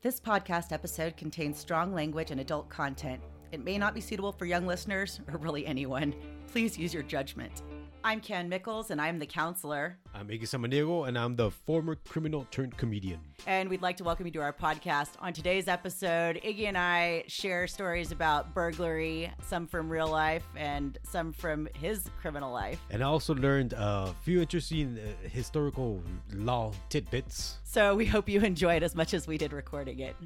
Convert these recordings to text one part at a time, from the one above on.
This podcast episode contains strong language and adult content. It may not be suitable for young listeners or really anyone. Please use your judgment. I'm Kam Nichols, and I'm the counselor. I'm Iggy Samaniego, and I'm the former criminal turned comedian. And we'd like to welcome you to our podcast. On today's episode, Iggy and I share stories about burglary, some from real life and some from his criminal life. And I also learned a few interesting uh, historical law tidbits. So we hope you enjoy it as much as we did recording it.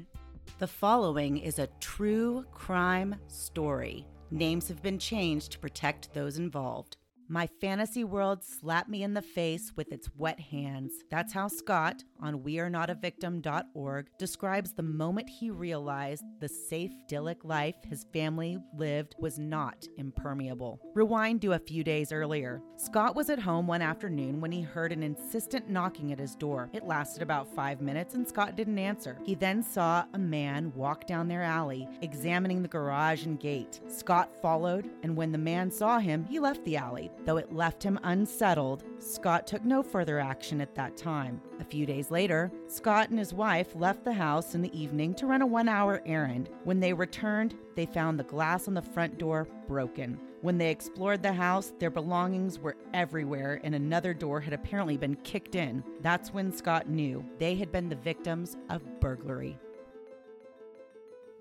The following is a true crime story. Names have been changed to protect those involved. My fantasy world slapped me in the face with its wet hands. That's how Scott, on wearenotavictim.org, describes the moment he realized the safe, idyllic life his family lived was not impermeable. Rewind to a few days earlier. Scott was at home one afternoon when he heard an insistent knocking at his door. It lasted about five minutes and Scott didn't answer. He then saw a man walk down their alley, examining the garage and gate. Scott followed, and when the man saw him, he left the alley. Though it left him unsettled, Scott took no further action at that time. A few days later, Scott and his wife left the house in the evening to run a one hour errand. When they returned, they found the glass on the front door broken. When they explored the house, their belongings were everywhere and another door had apparently been kicked in. That's when Scott knew they had been the victims of burglary.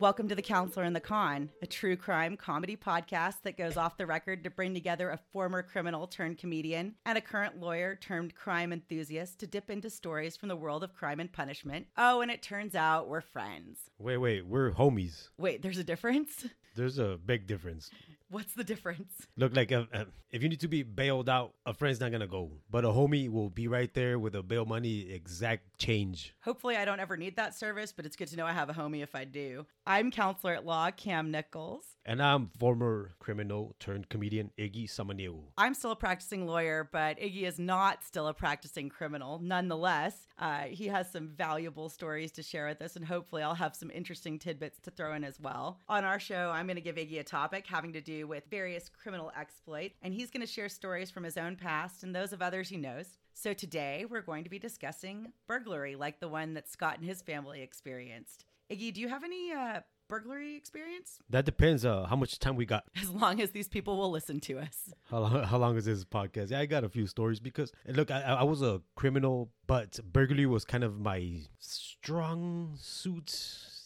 Welcome to The Counselor and the Con, a true crime comedy podcast that goes off the record to bring together a former criminal turned comedian and a current lawyer turned crime enthusiast to dip into stories from the world of crime and punishment. Oh, and it turns out we're friends. Wait, wait, we're homies. Wait, there's a difference? There's a big difference. What's the difference? Look, like uh, uh, if you need to be bailed out, a friend's not gonna go, but a homie will be right there with a bail money exact change. Hopefully, I don't ever need that service, but it's good to know I have a homie if I do. I'm counselor at law Kam Nichols. And I'm former criminal turned comedian Iggy Samaniego. I'm still a practicing lawyer, but Iggy is not still a practicing criminal. Nonetheless, uh, he has some valuable stories to share with us, and hopefully, I'll have some interesting tidbits to throw in as well. On our show, I'm going to give Iggy a topic having to do with various criminal exploits, and he's going to share stories from his own past and those of others he knows. So today, we're going to be discussing burglary, like the one that Scott and his family experienced. Iggy, do you have any uh, burglary experience? That depends uh, how much time we got. As long as these people will listen to us. How long, how long is this podcast? Yeah, I got a few stories because look, I, I was a criminal, but burglary was kind of my strong suit.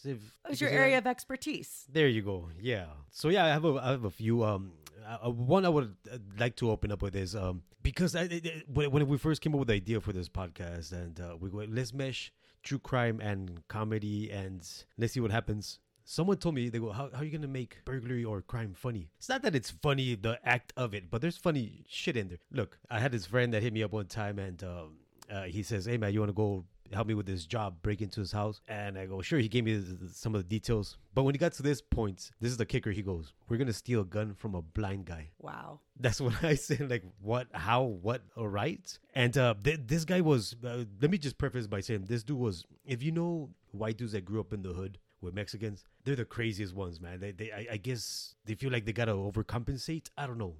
If, It was your because I- area of expertise. There you go. Yeah. So yeah, I have a I have a few. Um, uh, one I would uh, like to open up with is um because I, I- I- when we first came up with the idea for this podcast and uh, we go let's mesh true crime and comedy and let's see what happens. Someone told me they go how how are you gonna make burglary or crime funny? It's not that it's funny the act of it, but there's funny shit in there. Look, I had this friend that hit me up one time and um, uh, he says, "Hey man, you want to go help me with this job, break into his house. And I go, sure. He gave me some of the details. But when he got to this point, this is the kicker. He goes, we're going to steal a gun from a blind guy. Wow. That's what I said. Like, what, how, what, all right. And uh, th- this guy was, uh, let me just preface by saying this dude was, if you know white dudes that grew up in the hood, with Mexicans, they're the craziest ones, man. They, they, I, I guess they feel like they gotta overcompensate. I don't know.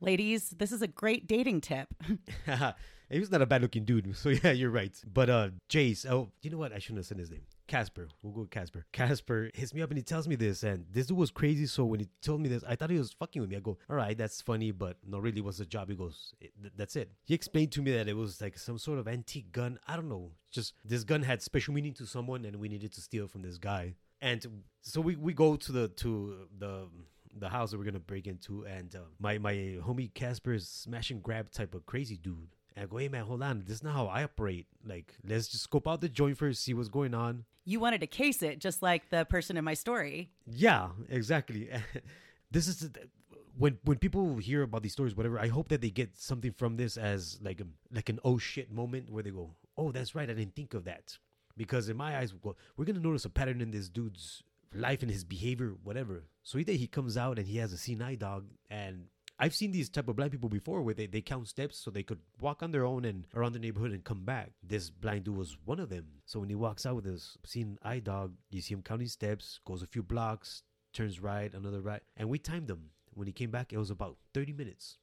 Ladies, this is a great dating tip. he was not a bad looking dude. So yeah, you're right. But uh Jace, oh you know what? I shouldn't have said his name. Casper. We'll go with Casper. Casper hits me up and he tells me this and this dude was crazy. So when he told me this, I thought he was fucking with me. I go, all right, that's funny, but no, really, what's the job? He goes, that's it. He explained to me that it was like some sort of antique gun. I don't know. Just this gun had special meaning to someone and we needed to steal from this guy. And so we, we go to the to the the house that we're gonna break into, and uh, my my homie Casper is smash and grab type of crazy dude. And I go, hey man, hold on, this is not how I operate. Like, let's just scope out the joint first, see what's going on. You wanted to case it just like the person in my story. Yeah, exactly. this is when when people hear about these stories, whatever. I hope that they get something from this as like a like an oh shit moment where they go, oh that's right, I didn't think of that. Because in my eyes, well, we're gonna notice a pattern in this dude's life and his behavior, whatever. So either he comes out and he has a C9 dog, and I've seen these type of blind people before where they, they count steps so they could walk on their own and around the neighborhood and come back. This blind dude was one of them. So when he walks out with his Seeing Eye dog, you see him counting steps, goes a few blocks, turns right, another right, and we timed him. When he came back, it was about 30 minutes.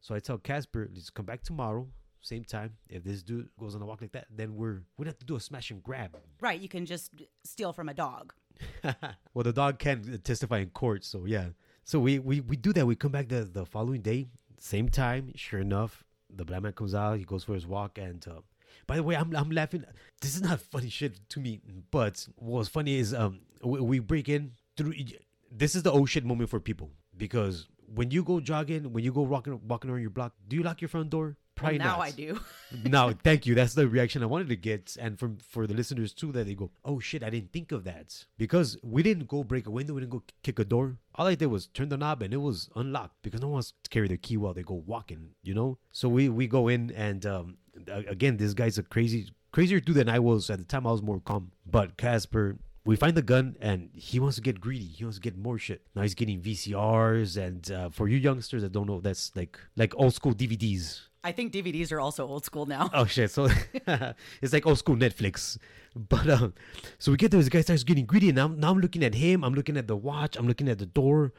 So I tell Casper, let's come back tomorrow. same time. If this dude goes on a walk like that, then we're we'd have to do a smash and grab. Right, you can just steal from a dog. well, the dog can testify in court, so yeah. So we we, we do that. We come back the the following day, same time. Sure enough, the black man comes out. He goes for his walk, and uh, by the way, I'm I'm laughing. This is not funny shit to me, but what's funny is um we, we break in through. This is the oh shit moment for people because when you go jogging, when you go walking walking around your block, do you lock your front door? Probably well, now. I do. now, thank you. That's the reaction I wanted to get, and from for the listeners too, that they go, "Oh shit, I didn't think of that," because we didn't go break a window, we didn't go kick a door. All I did was turn the knob, and it was unlocked because no one wants to carry their key while they go walking, you know. So we we go in, and um, again, this guy's a crazy, crazier dude than I was at the time. I was more calm, but Casper we find the gun and he wants to get greedy. He wants to get more shit. Now he's getting VCRs and uh, for you youngsters that don't know, that's like like old school DVDs. I think DVDs are also old school now. Oh shit! So it's like old school Netflix. But um, so we get there. This guy starts getting greedy, and now, now I'm looking at him. I'm looking at the watch. I'm looking at the door.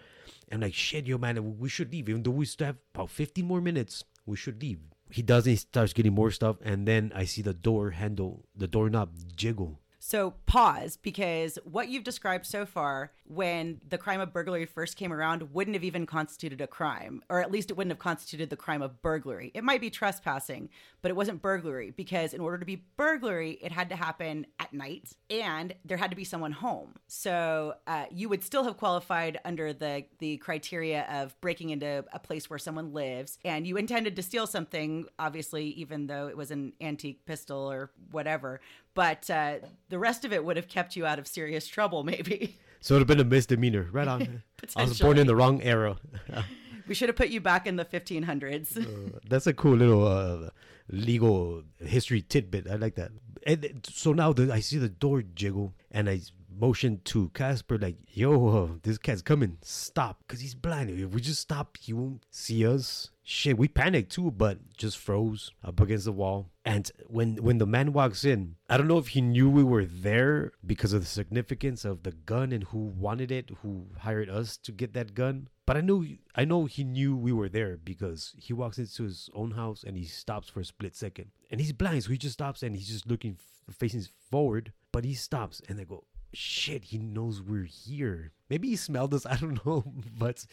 I'm like, shit, yo, man, we should leave. Even though we still have about 15 more minutes, we should leave. He does. He starts getting more stuff, and then I see the door handle, the doorknob jiggle. So pause because what you've described so far, when the crime of burglary first came around, wouldn't have even constituted a crime, or at least it wouldn't have constituted the crime of burglary. It might be trespassing, but it wasn't burglary because in order to be burglary, it had to happen at night and there had to be someone home. So uh, you would still have qualified under the the criteria of breaking into a place where someone lives, and you intended to steal something, obviously, even though it was an antique pistol or whatever but uh, the rest of it would have kept you out of serious trouble, maybe. So it would have been a misdemeanor, right on. I was born in the wrong era. we should have put you back in the 1500s. uh, that's a cool little uh, legal history tidbit. I like that. And so now the, I see the door jiggle, and I motion to Casper like, "Yo, this cat's coming! Stop!" Because he's blind. If we just stop, he won't see us. Shit, we panicked too, but just froze up against the wall. And when when the man walks in, I don't know if he knew we were there because of the significance of the gun and who wanted it, who hired us to get that gun. But I know I know he knew we were there because he walks into his own house and he stops for a split second. And he's blind, so he just stops and he's just looking facing forward. But he stops and they go, shit, he knows we're here. Maybe he smelled us. I don't know, but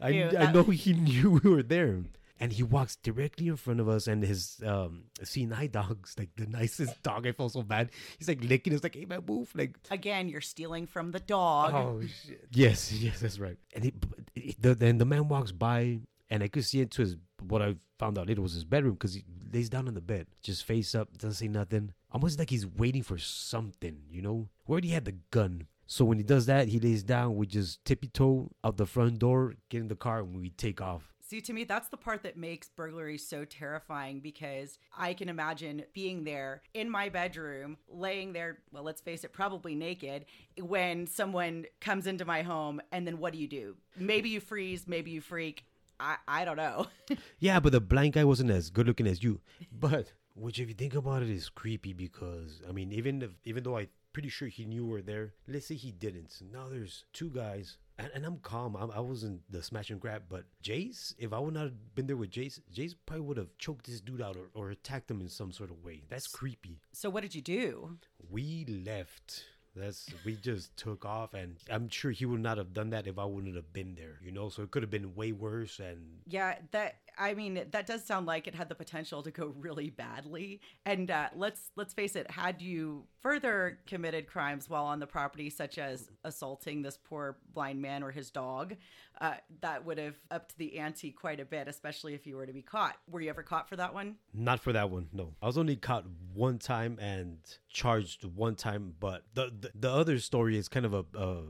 I, Ew, I know he knew we were there. And he walks directly in front of us, and his um, Seeing Eye dog's like the nicest dog. I feel so bad. He's like licking us, like, "Hey, man, move!" Like again, you're stealing from the dog. Oh shit! Yes, yes, that's right. And he, the, then the man walks by, and I could see into his what I found out later was his bedroom because he lays down on the bed, just face up, doesn't say nothing. Almost like he's waiting for something, you know? We already had the gun. So when he does that, he lays down. We just tippy toe out the front door, get in the car, and we take off. See, to me, that's the part that makes burglary so terrifying because I can imagine being there in my bedroom, laying there, well, let's face it, probably naked, when someone comes into my home. And then what do you do? Maybe you freeze, maybe you freak. I, I don't know. yeah, but the blind guy wasn't as good looking as you. But which, if you think about it, is creepy because I mean, even if even though I pretty sure he knew we are there. Let's say he didn't. Now there's two guys, and, and I'm calm. I'm, I was not the smash and grab, but Jace, if I would not have been there with Jace, Jace probably would have choked this dude out or, or attacked him in some sort of way. That's creepy. So what did you do? We left. That's we just took off, and I'm sure he would not have done that if I wouldn't have been there. You know, so it could have been way worse. And yeah, that I mean, that does sound like it had the potential to go really badly. And uh, let's let's face it, had you further committed crimes while on the property, such as assaulting this poor blind man or his dog, uh, that would have upped the ante quite a bit, especially if you were to be caught. Were you ever caught for that one? Not for that one. No, I was only caught one time and charged one time. But the the, the other story is kind of a. a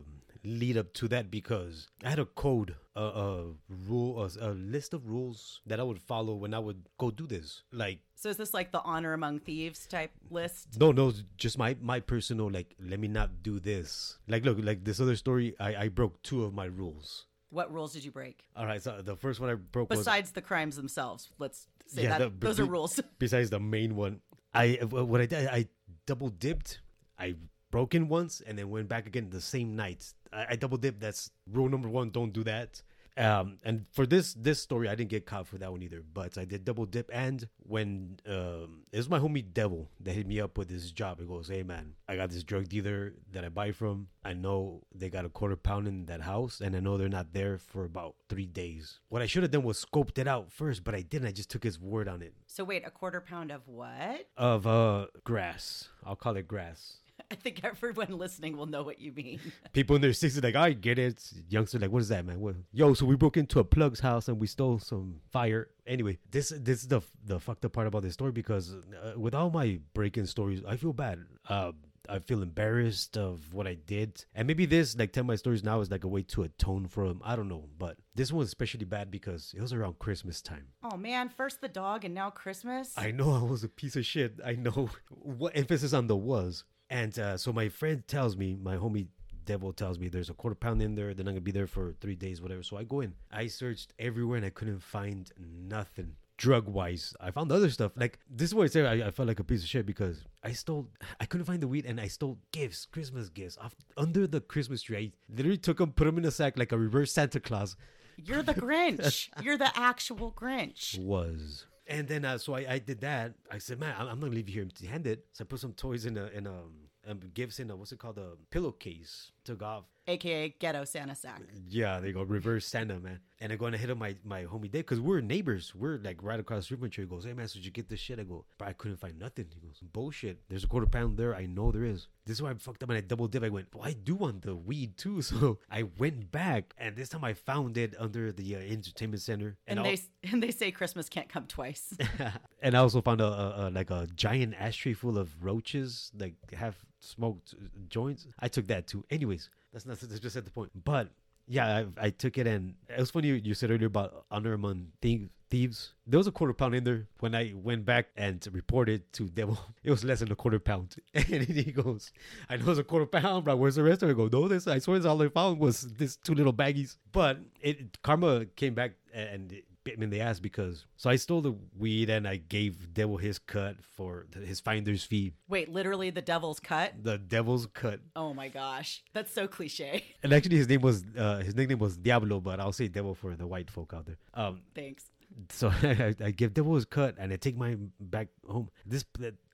lead up to that because I had a code, a, a rule, a, a, list of rules that I would follow when I would go do this. Like, so is this like the honor among thieves type list? No, no, just my my personal like. Let me not do this. Like, look, like this other story, I I broke two of my rules. What rules did you break? All right, so the first one I broke besides was, the crimes themselves. Let's say yeah, that the, those are rules. Besides the main one, I uh, what I did, I double dipped. I broke in once and then went back again the same night. I, I double dip. That's rule number one. Don't do that. Um, and for this this story, I didn't get caught for that one either. But I did double dip. And when um, it was my homie Devil that hit me up with this job. He goes, "Hey man, I got this drug dealer that I buy from. I know they got a quarter pound in that house, and I know they're not there for about three days. What I should have done was scoped it out first, but I didn't. I just took his word on it. So wait, a quarter pound of what? Of uh grass. I'll call it grass. I think everyone listening will know what you mean. People in their sixties like, I get it. Youngster like, what is that, man? What? Yo, so we broke into a plug's house and we stole some fire. Anyway, this this is the the fucked up part about this story because uh, with all my break-in stories, I feel bad. Uh, I feel embarrassed of what I did, and maybe this like tell my stories now is like a way to atone for them. I don't know, but this one's especially bad because it was around Christmas time. Oh man, first the dog and now Christmas. I know I was a piece of shit. I know what emphasis on the was. And uh, so my friend tells me, my homie Devil tells me there's a quarter pound in there. They're not gonna be there for three days, whatever. So I go in. I searched everywhere and I couldn't find nothing drug wise. I found other stuff. Like this is what I say. I, I felt like a piece of shit because I stole. I couldn't find the weed and I stole gifts, Christmas gifts, off under the Christmas tree. I literally took them, put them in a sack like a reverse Santa Claus. You're the Grinch. You're the actual Grinch. Was. And then, uh, so I, I did that. I said, man, I'm, I'm not gonna leave you here empty-handed. So I put some toys in a in a um, gifts in a what's it called a pillowcase. Took off. AKA ghetto Santa sack. Yeah, they go reverse Santa, man. And I go and I hit up my my homie Dave because we're neighbors. We're like right across the street from each other. He goes, hey man, so did you get this shit? I go, but I couldn't find nothing. He goes, bullshit. There's a quarter pound there. I know there is. This is why I fucked up and I double dip. I went, well, I do want the weed too. So I went back and this time I found it under the uh, entertainment center. And, And, they and they say Christmas can't come twice. and I also found a, a, a like a giant ashtray full of roaches, like half smoked joints. I took that too. Anyways, that's not that's just at the point. But yeah, I, I took it and it was funny you, you said earlier about honor among thieves. Thieves. There was a quarter pound in there. When I went back and reported to Devil, it was less than a quarter pound. And he goes, "I know it's a quarter pound, but where's the rest of it?" I go, "No, this. I swear, this all I found was this two little baggies." But it karma came back and it bit me in the ass because so I stole the weed and I gave Devil his cut for his finder's fee. Wait, literally the devil's cut? The Devil's cut. Oh my gosh. That's so cliche. And actually, his name was uh, his nickname was Diablo, but I'll say Devil for the white folk out there. Um, Thanks. so I, I give Devil his cut and I take mine back home. This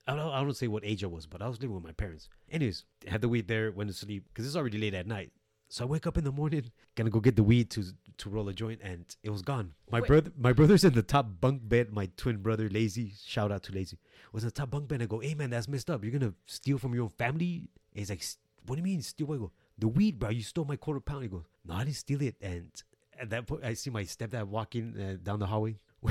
I don't, I don't say what age I was, but I was living with my parents. Anyways, had the weed there, went to sleep because it's already late at night. So I wake up in the morning, gonna go get the weed to to roll a joint, and it was gone. My Wait. brother, my brother's in the top bunk bed. My twin brother, Lazy, shout out to Lazy, was in the top bunk bed. I go, hey man, that's messed up. You're gonna steal from your own family? And he's like, what do you mean steal? I go, the weed, bro. You stole my quarter pound. He goes, no, I didn't steal it. And at that point, I see my stepdad walking uh, down the hallway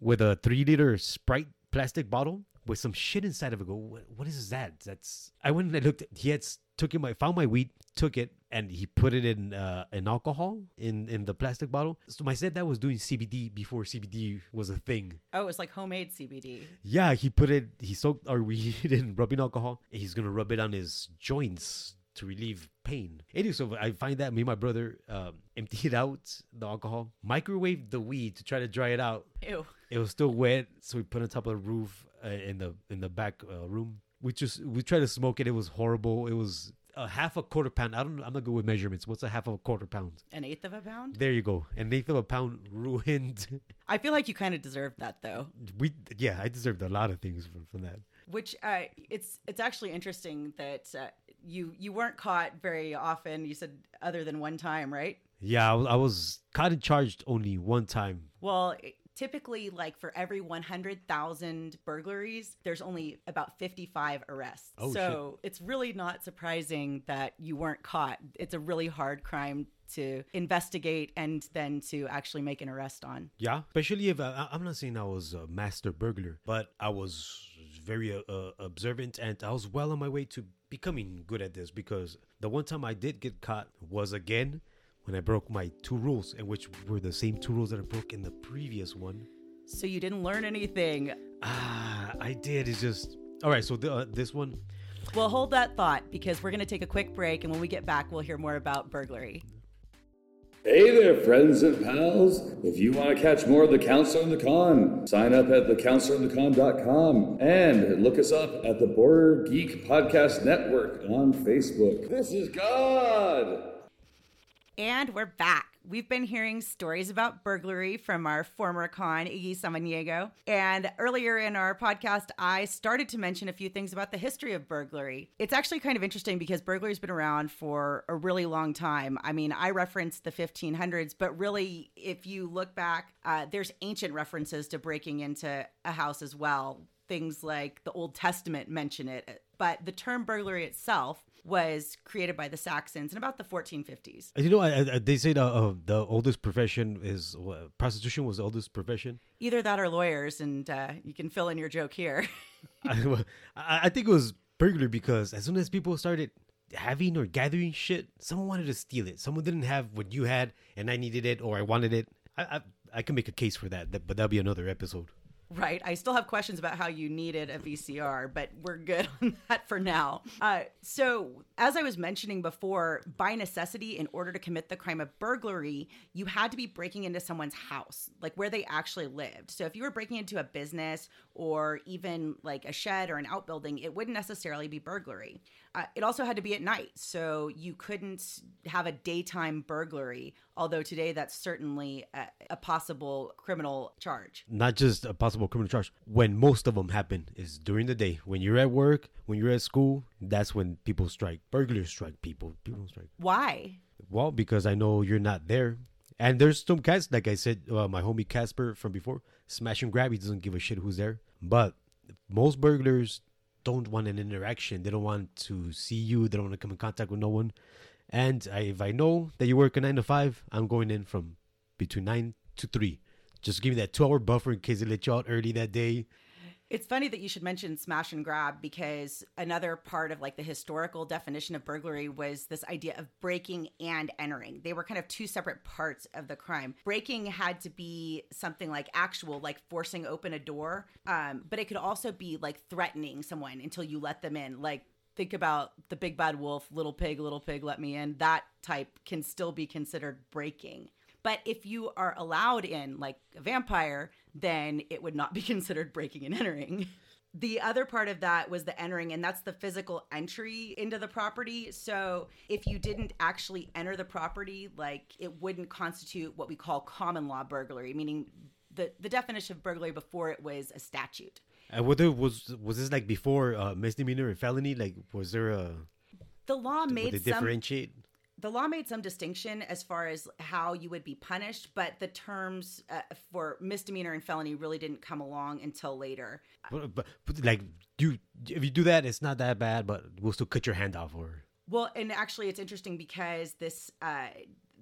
with, a three liter Sprite plastic bottle with some shit inside of it. I Go, what, what is that? That's. I went and I looked. He had took it. My found my weed, took it, and he put it in uh, in alcohol in in the plastic bottle. So my stepdad was doing CBD before CBD was a thing. Oh, it's like homemade CBD. Yeah, he put it. He soaked our weed in rubbing alcohol. He's gonna rub it on his joints to relieve pain. Anyway, so I find that me and my brother um, emptied out the alcohol, microwaved the weed to try to dry it out. Ew. It was still wet, so we put it on top of the roof uh, in the in the back uh, room. We just we tried to smoke it. It was horrible. It was a half a quarter pound. I don't. I'm not good with measurements. What's a half of a quarter pound? An eighth of a pound? There you go. An eighth of a pound ruined. I feel like you kind of deserved that though. we yeah, I deserved a lot of things from, from that. Which uh, it's it's actually interesting that uh, you you weren't caught very often. You said other than one time, right? Yeah, I was, I was caught and charged only one time. Well, typically, like for every 100,000 burglaries, there's only about 55 arrests. Oh, so it's really not surprising that you weren't caught. It's a really hard crime to investigate and then to actually make an arrest on. Yeah, especially if I, I'm not saying I was a master burglar, but I was very uh, uh, observant and I was well on my way to becoming good at this because the one time I did get caught was again when I broke my two rules, and which were the same two rules that I broke in the previous one. So you didn't learn anything. Ah, I did. It's just all right. So the, uh, this one, Well, hold that thought because we're going to take a quick break. And when we get back, we'll hear more about burglary. Hey there, friends and pals. If you want to catch more of The Counselor and the Con, sign up at thecounselorandthecon.com and look us up at the Border Geek Podcast Network on Facebook. This is God. And we're back We've been hearing stories about burglary from our former con, Iggy Samaniego. And earlier in our podcast, I started to mention a few things about the history of burglary. It's actually kind of interesting because burglary's been around for a really long time. I mean, I referenced the 1500s, but really, if you look back, uh, there's ancient references to breaking into a house as well. Things like the Old Testament mention it, but the term burglary itself was created by the Saxons in about the 1450s. You know, I, I, they say the uh, the oldest profession is uh, prostitution was the oldest profession. Either that or lawyers, and uh, you can fill in your joke here. I, I think it was burglary because as soon as people started having or gathering shit, someone wanted to steal it. Someone didn't have what you had, and I needed it or I wanted it. I I, I can make a case for that, but that'll be another episode. Right. I still have questions about how you needed a VCR, but we're good on that for now. Uh, so, as I was mentioning before, by necessity, in order to commit the crime of burglary, you had to be breaking into someone's house, like where they actually lived. So, if you were breaking into a business or even like a shed or an outbuilding, it wouldn't necessarily be burglary. Uh, it also had to be at night, so you couldn't have a daytime burglary. Although today that's certainly a, a, possible criminal charge. Not just a possible criminal charge. When most of them happen is during the day. When you're at work, when you're at school, that's when people strike. Burglars strike people. People strike. Why? Well, because I know you're not there. And there's some guys, like I said, uh, my homie Casper from before, smash and grab. He doesn't give a shit who's there. But most burglars don't want an interaction. They don't want to see you. They don't want to come in contact with no one. And I, if I know that you work a nine to five, I'm going in from between nine to three. Just give me that two hour buffer in case they let you out early that day. It's funny that you should mention smash and grab because another part of like the historical definition of burglary was this idea of breaking and entering. They were kind of two separate parts of the crime. Breaking had to be something like actual, like forcing open a door, um, but it could also be like threatening someone until you let them in. Like think about the big bad wolf, little pig, little pig, let me in. That type can still be considered breaking. But if you are allowed in, like a vampire, then it would not be considered breaking and entering. The other part of that was the entering, and that's the physical entry into the property. So if you didn't actually enter the property, like it wouldn't constitute what we call common law burglary, meaning the, the definition of burglary before it was a statute. And whether was was this like before uh, misdemeanor and felony? Like, was there a the law made they some, differentiate? The law made some distinction as far as how you would be punished, but the terms uh, for misdemeanor and felony really didn't come along until later. But, but, but, like you, if you do that, it's not that bad, but we'll still cut your hand off. Or well, and actually, it's interesting because this uh,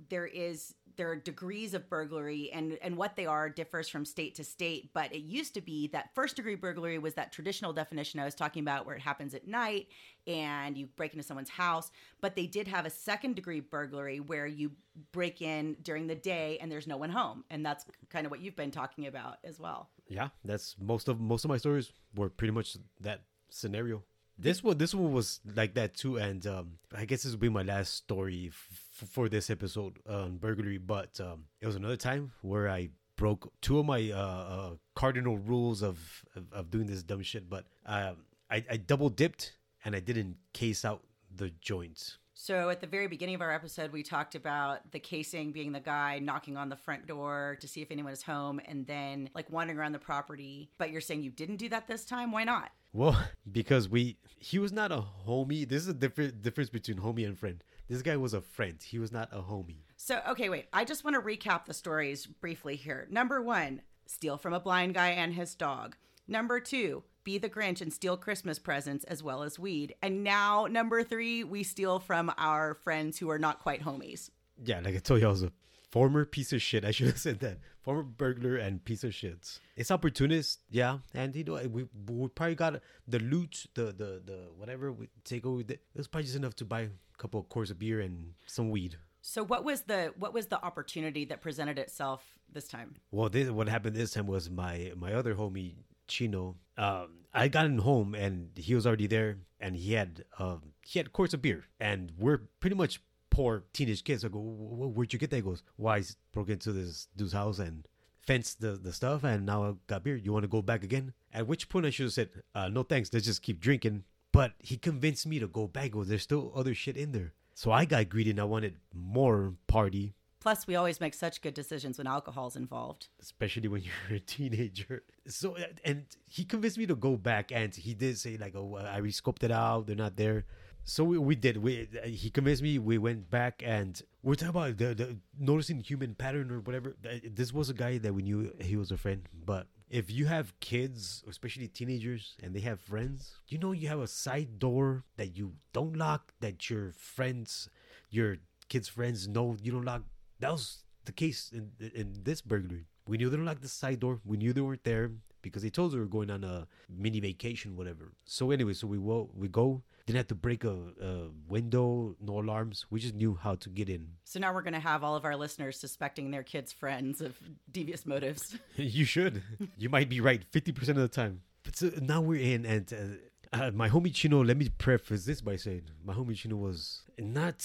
there is there are degrees of burglary and and what they are differs from state to state but it used to be that first degree burglary was that traditional definition i was talking about where it happens at night and you break into someone's house but they did have a second degree burglary where you break in during the day and there's no one home and that's kind of what you've been talking about as well. Yeah that's most of most of my stories were pretty much that scenario this one, this one was like that too, and um, I guess this will be my last story f- for this episode on burglary. But um, it was another time where I broke two of my uh, uh, cardinal rules of, of, of doing this dumb shit. But um, I, I double dipped and I didn't case out the joints. So at the very beginning of our episode, we talked about the casing being the guy knocking on the front door to see if anyone is home, and then like wandering around the property. But you're saying you didn't do that this time? Why not? Well, because we he was not a homie. This is a different difference between homie and friend. This guy was a friend. He was not a homie. So okay, wait. I just want to recap the stories briefly here. Number one, steal from a blind guy and his dog. Number two, be the Grinch and steal Christmas presents as well as weed. And now, number three, we steal from our friends who are not quite homies. Yeah, like I told you, I was a former piece of shit. I should have said that. Former burglar and piece of shits. It's opportunist, yeah. And you know, we, we probably got the loot, the the the whatever we take over. It was probably just enough to buy a couple of quarts of beer and some weed. So what was the what was the opportunity that presented itself this time? Well, this, what happened this time was my my other homie Chino. Um, I got him home and he was already there, and he had um, he had quarts of beer, and we're pretty much poor teenage kids. I go, where'd you get that? He goes, why well, broke into this dude's house and fenced the, the stuff, and now I got beer. You want to go back again? At which point I should have said, uh, no thanks. Let's just keep drinking. But he convinced me to go back. Goes, there's still other shit in there. So I got greedy and I wanted more party Plus, we always make such good decisions when alcohol's involved. especially when you're a teenager. So, uh, and he convinced me to go back, and he did say like, "Oh, I rescoped it out; they're not there." So we, we did. We uh, he convinced me. We went back, and we're talking about the, the noticing human pattern or whatever. Uh, This was a guy that we knew he was a friend, but. If you have kids, especially teenagers, and they have friends, you know you have a side door that you don't lock, that your friends, your kids' friends know you don't lock. That was the case in in this burglary. We knew they don't lock the side door. We knew they weren't there because they told us we were going on a mini vacation, whatever. So anyway, so we wo- we go. Didn't have to break a, a window, no alarms. We just knew how to get in. So now we're going to have all of our listeners suspecting their kids' friends of devious motives. you should. you might be right 50% of the time. But so now we're in, and uh, uh, my homie Chino, let me preface this by saying my homie Chino was not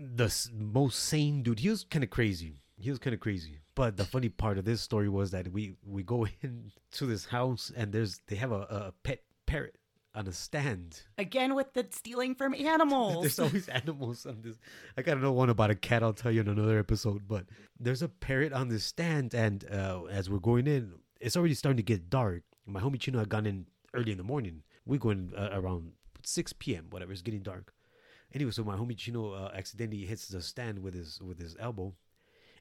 the most sane dude. He was kind of crazy. He was kind of crazy. But the funny part of this story was that we we go into this house and there's they have a, a pet parrot on a stand. Again with the stealing from animals. There's always animals on this. I gotta know one about a cat. I'll tell you in another episode. But there's a parrot on the stand, and uh, as we're going in, it's already starting to get dark. My homie Chino had gone in early in the morning. We go in uh, around 6 p.m. Whatever. It's getting dark. Anyway, so my homie Chino uh, accidentally hits the stand with his with his elbow,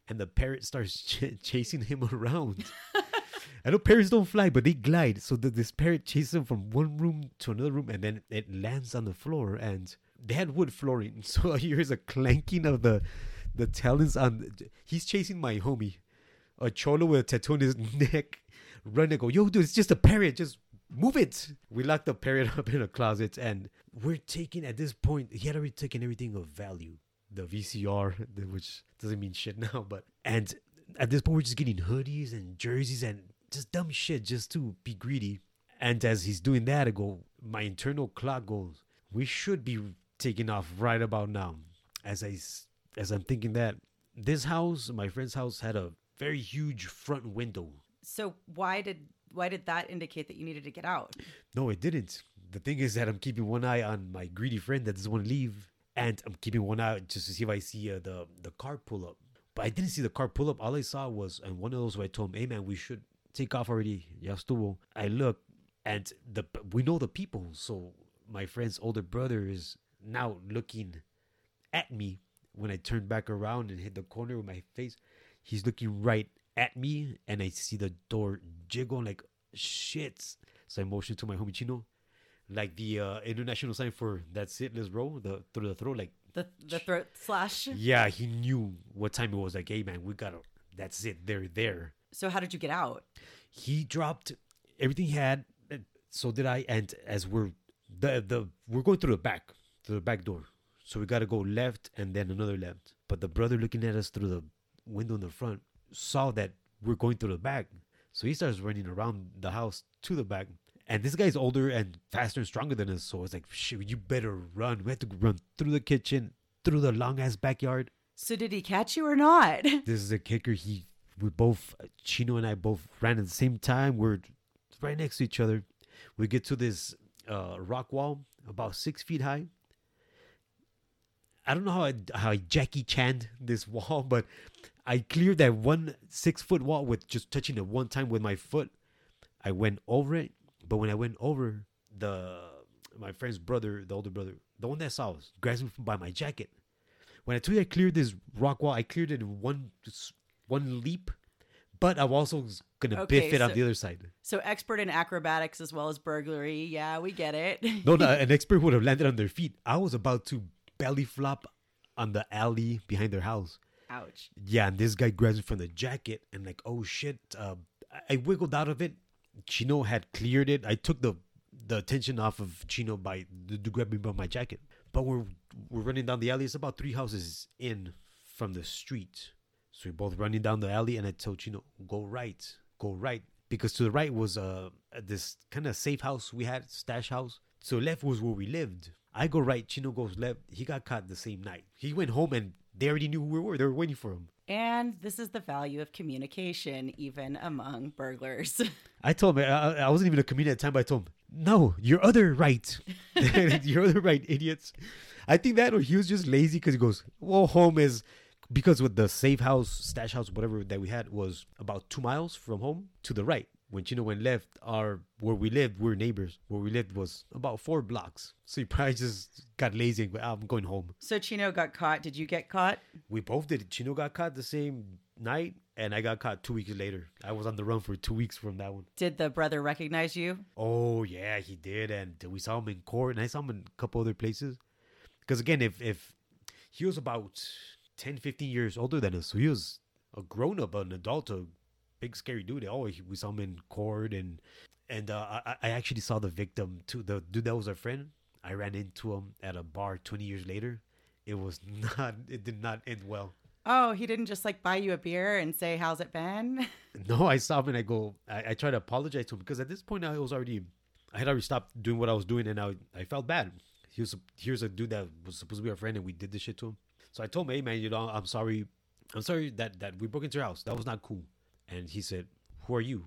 and the parrot starts ch- chasing him around. I know parrots don't fly, but they glide. So the, this parrot chases him from one room to another room, and then it lands on the floor. And they had wood flooring, so here's a clanking of the the talons on. He's chasing my homie, a cholo with a tattoo on his neck, running. Go, yo, dude, it's just a parrot. Just move it. We locked the parrot up in a closet, and we're taking at this point. He had already taken everything of value, the VCR, which doesn't mean shit now, but and at this point we're just getting hoodies and jerseys and just dumb shit just to be greedy. And as he's doing that, I go, my internal clock goes, we should be taking off right about now. As I, as I'm thinking that this house, my friend's house, had a very huge front window. so why did why did that indicate that you needed to get out? No, it didn't. The thing is that I'm keeping one eye on my greedy friend that doesn't want to leave, and I'm keeping one eye just to see if I see uh, the the car pull up. But I didn't see the car pull up. All I saw was, and one of those where I told him, "Hey man, we should take off already." Ya. I look, and the we know the people. So my friend's older brother is now looking at me when I turn back around and hit the corner with my face. He's looking right at me, and I see the door jiggle like shit. So I motioned to my homie Chino, like the uh, international sign for "That's it, let's roll." The through the throat, like The the throat slash. yeah, he knew what time it was. Like, hey man, we gotta. That's it. They're there. So how did you get out? He dropped everything he had. and So did I. And as we're the the we're going through the back, through the back door. So we gotta go left and then another left. But the brother looking at us through the window in the front saw that we're going through the back. So he starts running around the house to the back. And this guy's older and faster and stronger than us. So it's like, shit, you better run. We had to run through the kitchen, through the long ass backyard. So did he catch you or not? this is a kicker. He, we both, Chino and I both ran at the same time. We're right next to each other. We get to this uh, rock wall about six feet high. I don't know how I, how I Jackie Chan this wall, but I cleared that one six foot wall with just touching it one time with my foot. I went over it, but when I went over, the my friend's brother, the older brother, the one that saw us, grabs me by my jacket. When I told you I cleared this rock wall, I cleared it in one one leap, but I'm also gonna Okay, biff it on the other side. So expert in acrobatics as well as burglary. Yeah, we get it. No, no, an expert would have landed on their feet. I was about to belly flop on the alley behind their house. Ouch. Yeah, and this guy grabs me from the jacket and like, oh shit. Uh, I wiggled out of it. Chino had cleared it. I took the the attention off of Chino by the, the grabbing by my jacket. But we're we're running down the alley. It's about three houses in from the street. So we're both running down the alley, and I told Chino, go right, go right. Because to the right was uh this kind of safe house we had, stash house. So left was where we lived. I go right, Chino goes left. He got caught the same night. He went home and they already knew who we were. They were waiting for him. And this is the value of communication, even among burglars. I told him I, I wasn't even a comedian at the time, but I told him, "No, your other right, your other right, idiots." I think that or he was just lazy because he goes, "Well, home is because with the safe house, stash house, whatever that we had was about two miles from home to the right. When Chino went left, our where we lived, we are neighbors. Where we lived was about four blocks. So he probably just got lazy and went, "Ah, I'm going home. So Chino got caught. Did you get caught? We both did. Chino got caught the same night, and I got caught two weeks later. I was on the run for two weeks from that one. Did the brother recognize you? Oh yeah, he did, and we saw him in court, and I saw him in a couple other places. Because again, if if he was about 10, 15 years older than us, so he was a grown up, an adult, a big scary dude. Oh, we saw him in court, and and uh, I, I actually saw the victim too. The dude that was our friend. I ran into him at a bar 20 years later. It was not. It did not end well. Oh, he didn't just like buy you a beer and say, "How's it been?" No, I saw him and I go. I, I try to apologize to him because at this point I was already. I had already stopped doing what I was doing, and I I felt bad. He was here's a dude that was supposed to be our friend, and we did this shit to him. So I told him, "Hey man, you know, I'm sorry. I'm sorry that that we broke into your house. That was not cool." And he said, Who are you?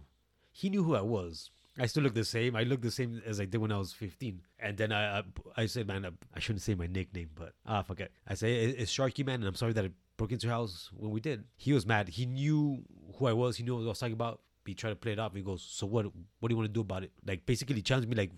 He knew who I was. I still look the same. I look the same as I did when I was 15. And then I I, I said, Man, I, I, shouldn't say my nickname, but ah, forget. I say, It's Sharky Man, and I'm sorry that I broke into your house when we did. He was mad. He knew who I was. He knew what I was talking about. He tried to play it off. He goes, "So what? What do you want to do about it?" Like basically challenged me, like,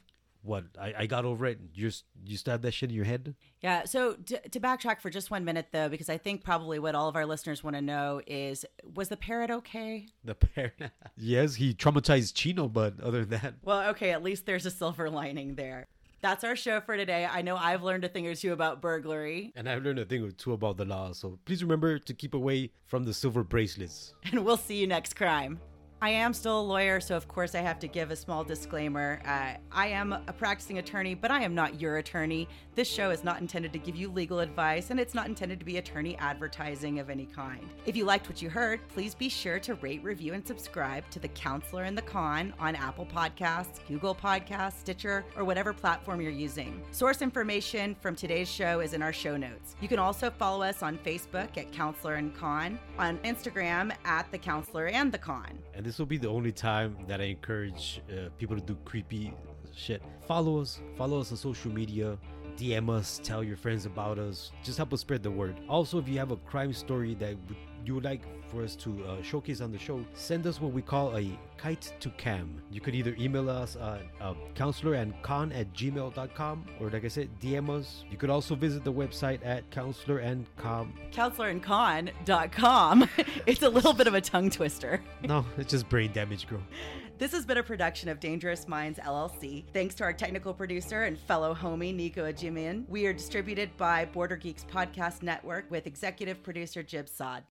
what I, I got over it you you still have that shit in your head yeah so to, to backtrack for just one minute though because i think probably what all of our listeners want to know is was the parrot okay the parrot yes he traumatized chino but other than that well okay at least there's a silver lining there that's our show for today. I know I've learned a thing or two about burglary. And I've learned a thing or two about the law. So please remember to keep away from the silver bracelets. And we'll see you next crime. I am still a lawyer, so of course I have to give a small disclaimer. Uh, I am a practicing attorney, but I am not your attorney. This show is not intended to give you legal advice, and it's not intended to be attorney advertising of any kind. If you liked what you heard, please be sure to rate, review, and subscribe to The Counselor and the Con on Apple Podcasts, Google Podcasts, Stitcher, or whatever platform you're using. Source information from today's show is in our show notes. You can also follow us on Facebook at Counselor and Con, on Instagram at The Counselor and the Con. And this will be the only time that I encourage uh, people to do creepy shit. Follow us, follow us on social media, DM us, tell your friends about us. Just help us spread the word. Also, if you have a crime story that you would like for us to uh, showcase on the show, send us what we call a kite to Kam. You could either email us at uh, counselor and con at gmail.com or, like I said, DM us. You could also visit the website at counselor and com. Counselorandcon.com. it's a little bit of a tongue twister. no, it's just brain damage, girl. This has been a production of Dangerous Minds LLC. Thanks to our technical producer and fellow homie, Nico Ajimian. We are distributed by Border Geeks Podcast Network with executive producer Jib Sod.